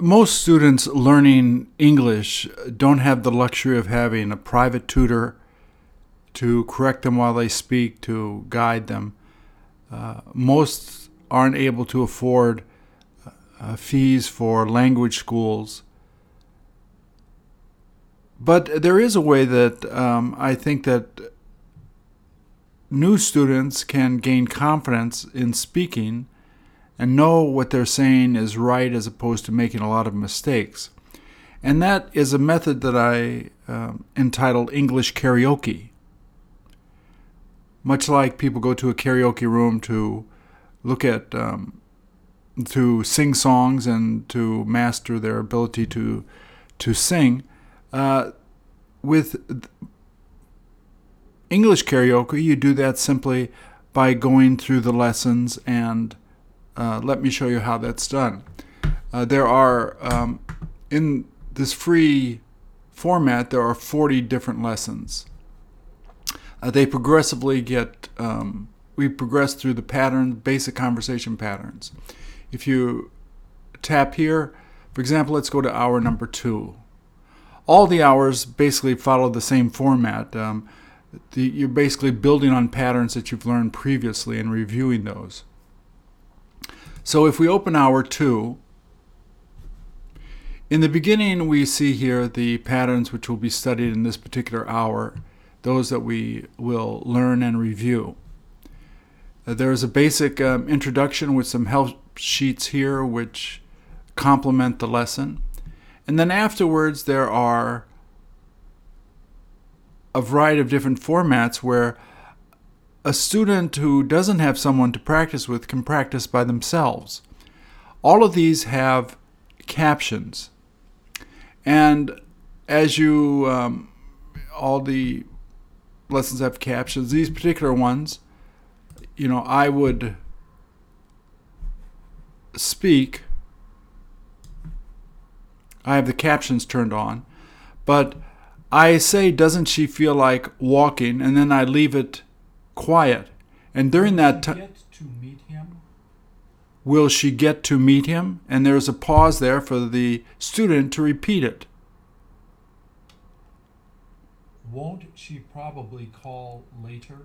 most students learning English don't have the luxury of having a private tutor to correct them while they speak, to guide them. Uh, most aren't able to afford uh, fees for language schools. But there is a way that um, I think that new students can gain confidence in speaking and know what they're saying is right as opposed to making a lot of mistakes. And that is a method that I um, entitled English Karaoke. Much like people go to a karaoke room to look at, um, to sing songs and to master their ability to, to sing, uh, with English karaoke, you do that simply by going through the lessons and uh, let me show you how that's done. Uh, there are, um, in this free format, there are 40 different lessons. Uh, they progressively get, um, we progress through the pattern, basic conversation patterns. If you tap here, for example, let's go to hour number two. All the hours basically follow the same format. Um, the, you're basically building on patterns that you've learned previously and reviewing those. So if we open hour two, in the beginning we see here the patterns which will be studied in this particular hour, those that we will learn and review. Uh, there is a basic um, introduction with some help sheets here which complement the lesson. And then afterwards there are a variety of different formats where a student who doesn't have someone to practice with can practice by themselves. All of these have captions. And as you, um, all the lessons have captions, these particular ones, you know, I would speak. I have the captions turned on, but I say, doesn't she feel like walking? And then I leave it quiet. And during that time, will she get to meet him? And there's a pause there for the student to repeat it. Won't she probably call later?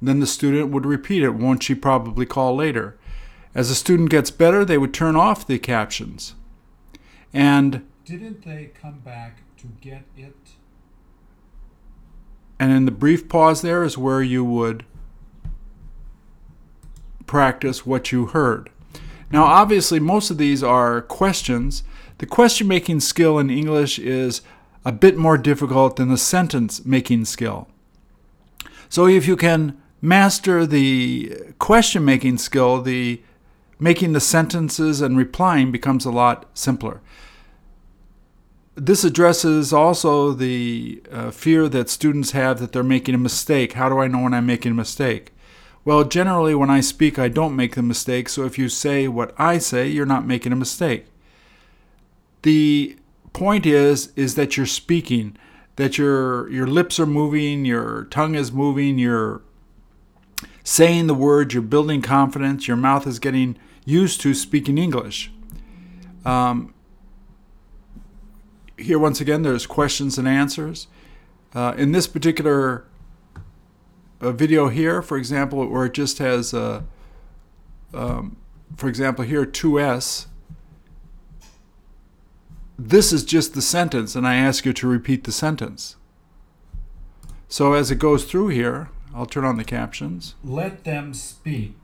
Then the student would repeat it. Won't she probably call later? As the student gets better, they would turn off the captions. And didn't they come back to get it? And in the brief pause there is where you would practice what you heard. Now, obviously, most of these are questions. The question making skill in English is a bit more difficult than the sentence making skill. So, if you can master the question making skill, the making the sentences and replying becomes a lot simpler this addresses also the uh, fear that students have that they're making a mistake. How do I know when I'm making a mistake? Well, generally, when I speak, I don't make the mistake. So if you say what I say, you're not making a mistake. The point is is that you're speaking, that your your lips are moving, your tongue is moving, you're saying the words, you're building confidence, your mouth is getting used to speaking English. Um, here once again there's questions and answers. Uh, in this particular uh, video here for example where it just has uh, um, for example here 2s this is just the sentence and I ask you to repeat the sentence. So as it goes through here I'll turn on the captions. Let them speak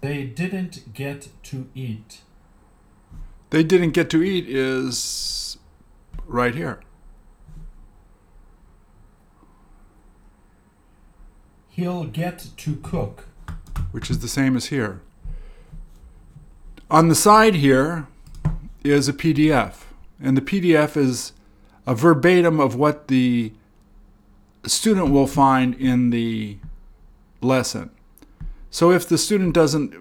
They didn't get to eat. They didn't get to eat is right here. He'll get to cook. Which is the same as here. On the side here is a PDF. And the PDF is a verbatim of what the student will find in the lesson. So if the student doesn't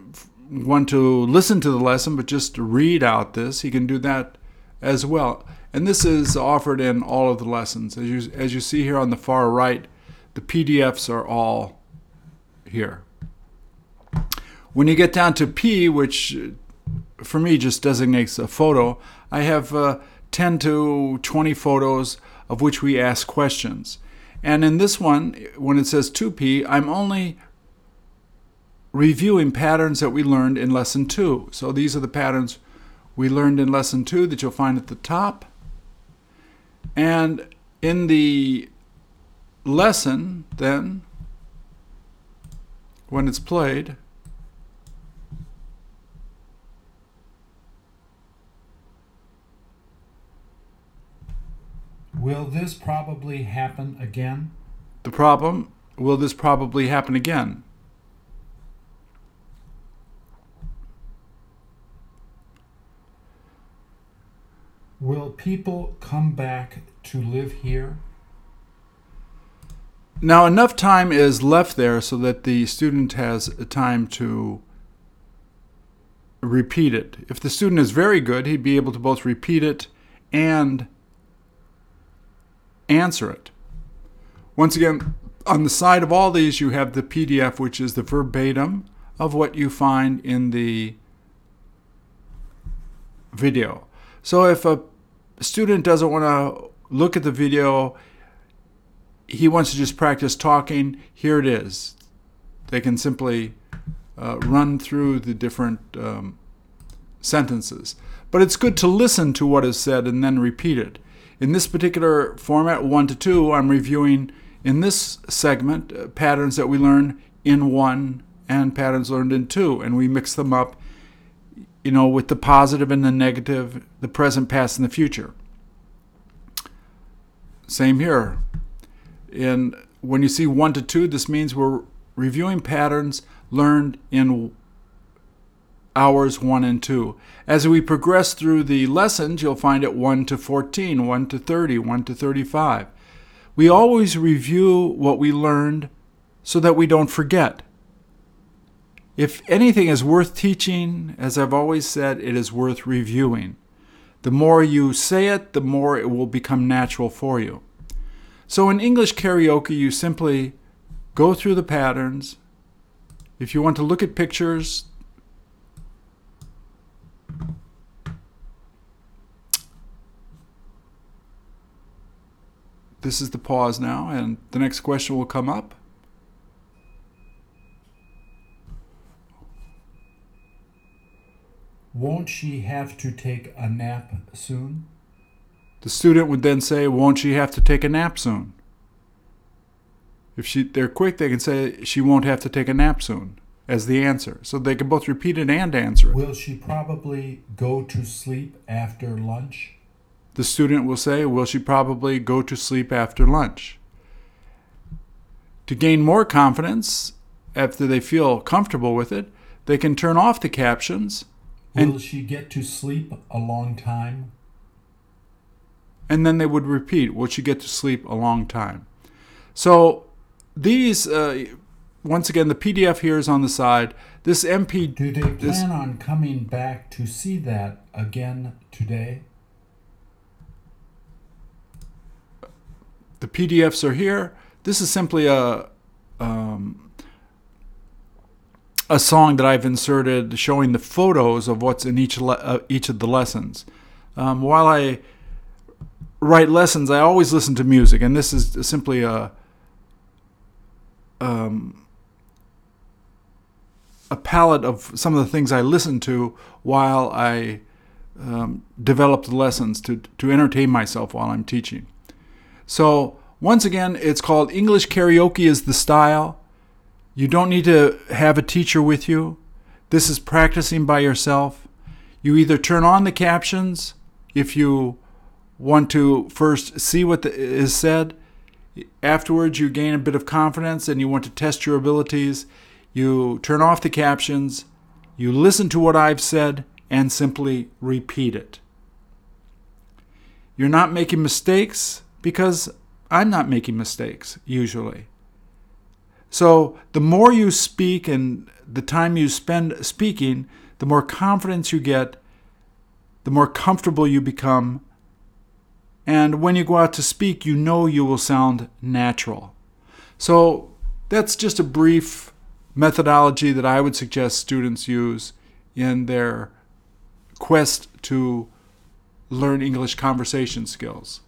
want to listen to the lesson but just read out this, he can do that as well. And this is offered in all of the lessons. As you, as you see here on the far right, the PDFs are all here. When you get down to P, which for me just designates a photo, I have uh, 10 to 20 photos of which we ask questions. And in this one, when it says 2P, I'm only reviewing patterns that we learned in lesson 2. So these are the patterns we learned in lesson 2 that you'll find at the top. And in the lesson, then, when it's played, Will this probably happen again? the problem will this probably happen again? Will people come back to live here? Now, enough time is left there so that the student has time to repeat it. If the student is very good, he'd be able to both repeat it and answer it. Once again, on the side of all these, you have the PDF, which is the verbatim of what you find in the video. So if a student doesn't want to look at the video, he wants to just practice talking, here it is. They can simply uh, run through the different um, sentences. But it's good to listen to what is said and then repeat it. In this particular format, 1 to 2, I'm reviewing in this segment uh, patterns that we learn in 1 and patterns learned in 2, and we mix them up, you know, with the positive and the negative, the present, past, and the future. Same here. And when you see 1 to 2, this means we're reviewing patterns learned in hours 1 and 2. As we progress through the lessons, you'll find it 1 to 14, 1 to 30, 1 to 35. We always review what we learned so that we don't forget. If anything is worth teaching, as I've always said, it is worth reviewing. The more you say it, the more it will become natural for you. So in English karaoke, you simply go through the patterns. If you want to look at pictures, this is the pause now, and the next question will come up. Won't she have to take a nap soon? The student would then say, Won't she have to take a nap soon? If she, they're quick, they can say, She won't have to take a nap soon as the answer. So they can both repeat it and answer it. Will she probably go to sleep after lunch? The student will say, Will she probably go to sleep after lunch? To gain more confidence, after they feel comfortable with it, they can turn off the captions Will And- she get to sleep a long time? and then they would repeat, Will she get to sleep a long time? So these, uh, once again, the PDF here is on the side. This MP, Do they This- plan on coming back to see that again today? the PDFs are here. This is simply a um, a song that I've inserted showing the photos of what's in each le- uh, each of the lessons. Um, while I write lessons, I always listen to music, and this is simply a um, a palette of some of the things I listen to while I um, develop the lessons to to entertain myself while I'm teaching. So, once again, it's called English Karaoke is the style. You don't need to have a teacher with you. This is practicing by yourself. You either turn on the captions if you want to first see what the, is said. Afterwards, you gain a bit of confidence and you want to test your abilities. You turn off the captions, you listen to what I've said, and simply repeat it. You're not making mistakes because I'm not making mistakes usually. So the more you speak and the time you spend speaking, the more confidence you get, the more comfortable you become. And when you go out to speak, you know you will sound natural. So that's just a brief methodology that I would suggest students use in their quest to learn English conversation skills.